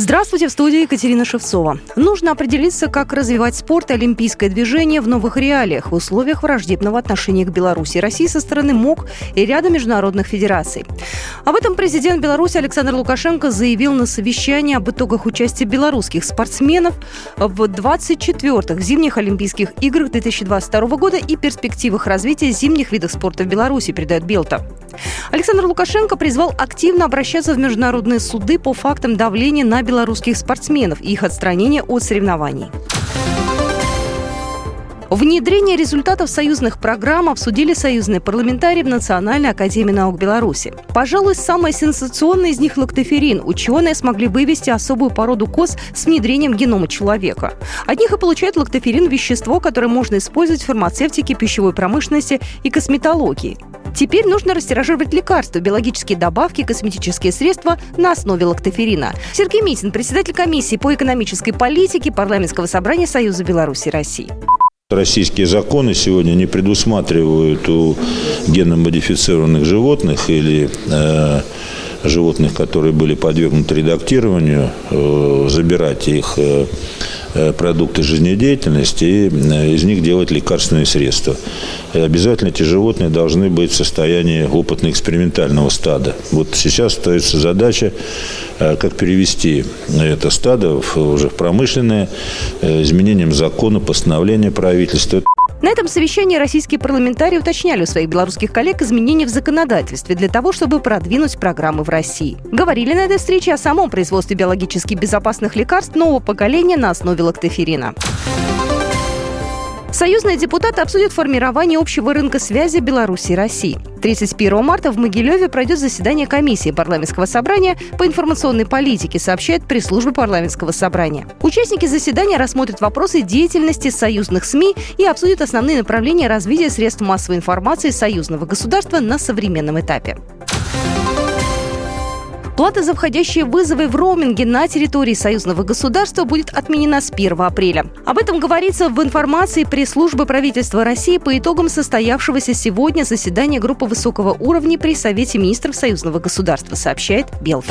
Здравствуйте, в студии Екатерина Шевцова. Нужно определиться, как развивать спорт и олимпийское движение в новых реалиях в условиях враждебного отношения к Беларуси и России со стороны МОК и ряда международных федераций. Об этом президент Беларуси Александр Лукашенко заявил на совещании об итогах участия белорусских спортсменов в 24-х зимних Олимпийских играх 2022 года и перспективах развития зимних видов спорта в Беларуси, передает Белта. Александр Лукашенко призвал активно обращаться в международные суды по фактам давления на белорусских спортсменов и их отстранения от соревнований. Внедрение результатов союзных программ обсудили союзные парламентарии в Национальной академии наук Беларуси. Пожалуй, самое сенсационное из них лактоферин. Ученые смогли вывести особую породу коз с внедрением генома человека. От них и получают лактоферин – вещество, которое можно использовать в фармацевтике, пищевой промышленности и косметологии. Теперь нужно растиражировать лекарства, биологические добавки, косметические средства на основе лактоферина. Сергей Митин, председатель комиссии по экономической политике парламентского собрания Союза Беларуси России. Российские законы сегодня не предусматривают у генно-модифицированных животных или э, животных, которые были подвергнуты редактированию, э, забирать их Э, продукты жизнедеятельности и э, из них делать лекарственные средства. Обязательно эти животные должны быть в состоянии опытно-экспериментального стада. Вот сейчас ставится задача, э, как перевести это стадо уже в промышленное, изменением закона, постановления правительства. На этом совещании российские парламентарии уточняли у своих белорусских коллег изменения в законодательстве для того, чтобы продвинуть программы в России. Говорили на этой встрече о самом производстве биологически безопасных лекарств нового поколения на основе лактоферина. Союзные депутаты обсудят формирование общего рынка связи Беларуси и России. 31 марта в Могилеве пройдет заседание комиссии парламентского собрания по информационной политике, сообщает пресс-служба парламентского собрания. Участники заседания рассмотрят вопросы деятельности союзных СМИ и обсудят основные направления развития средств массовой информации союзного государства на современном этапе. Плата за входящие вызовы в роуминге на территории союзного государства будет отменена с 1 апреля. Об этом говорится в информации пресс-службы правительства России по итогам состоявшегося сегодня заседания группы высокого уровня при Совете министров союзного государства, сообщает Белта.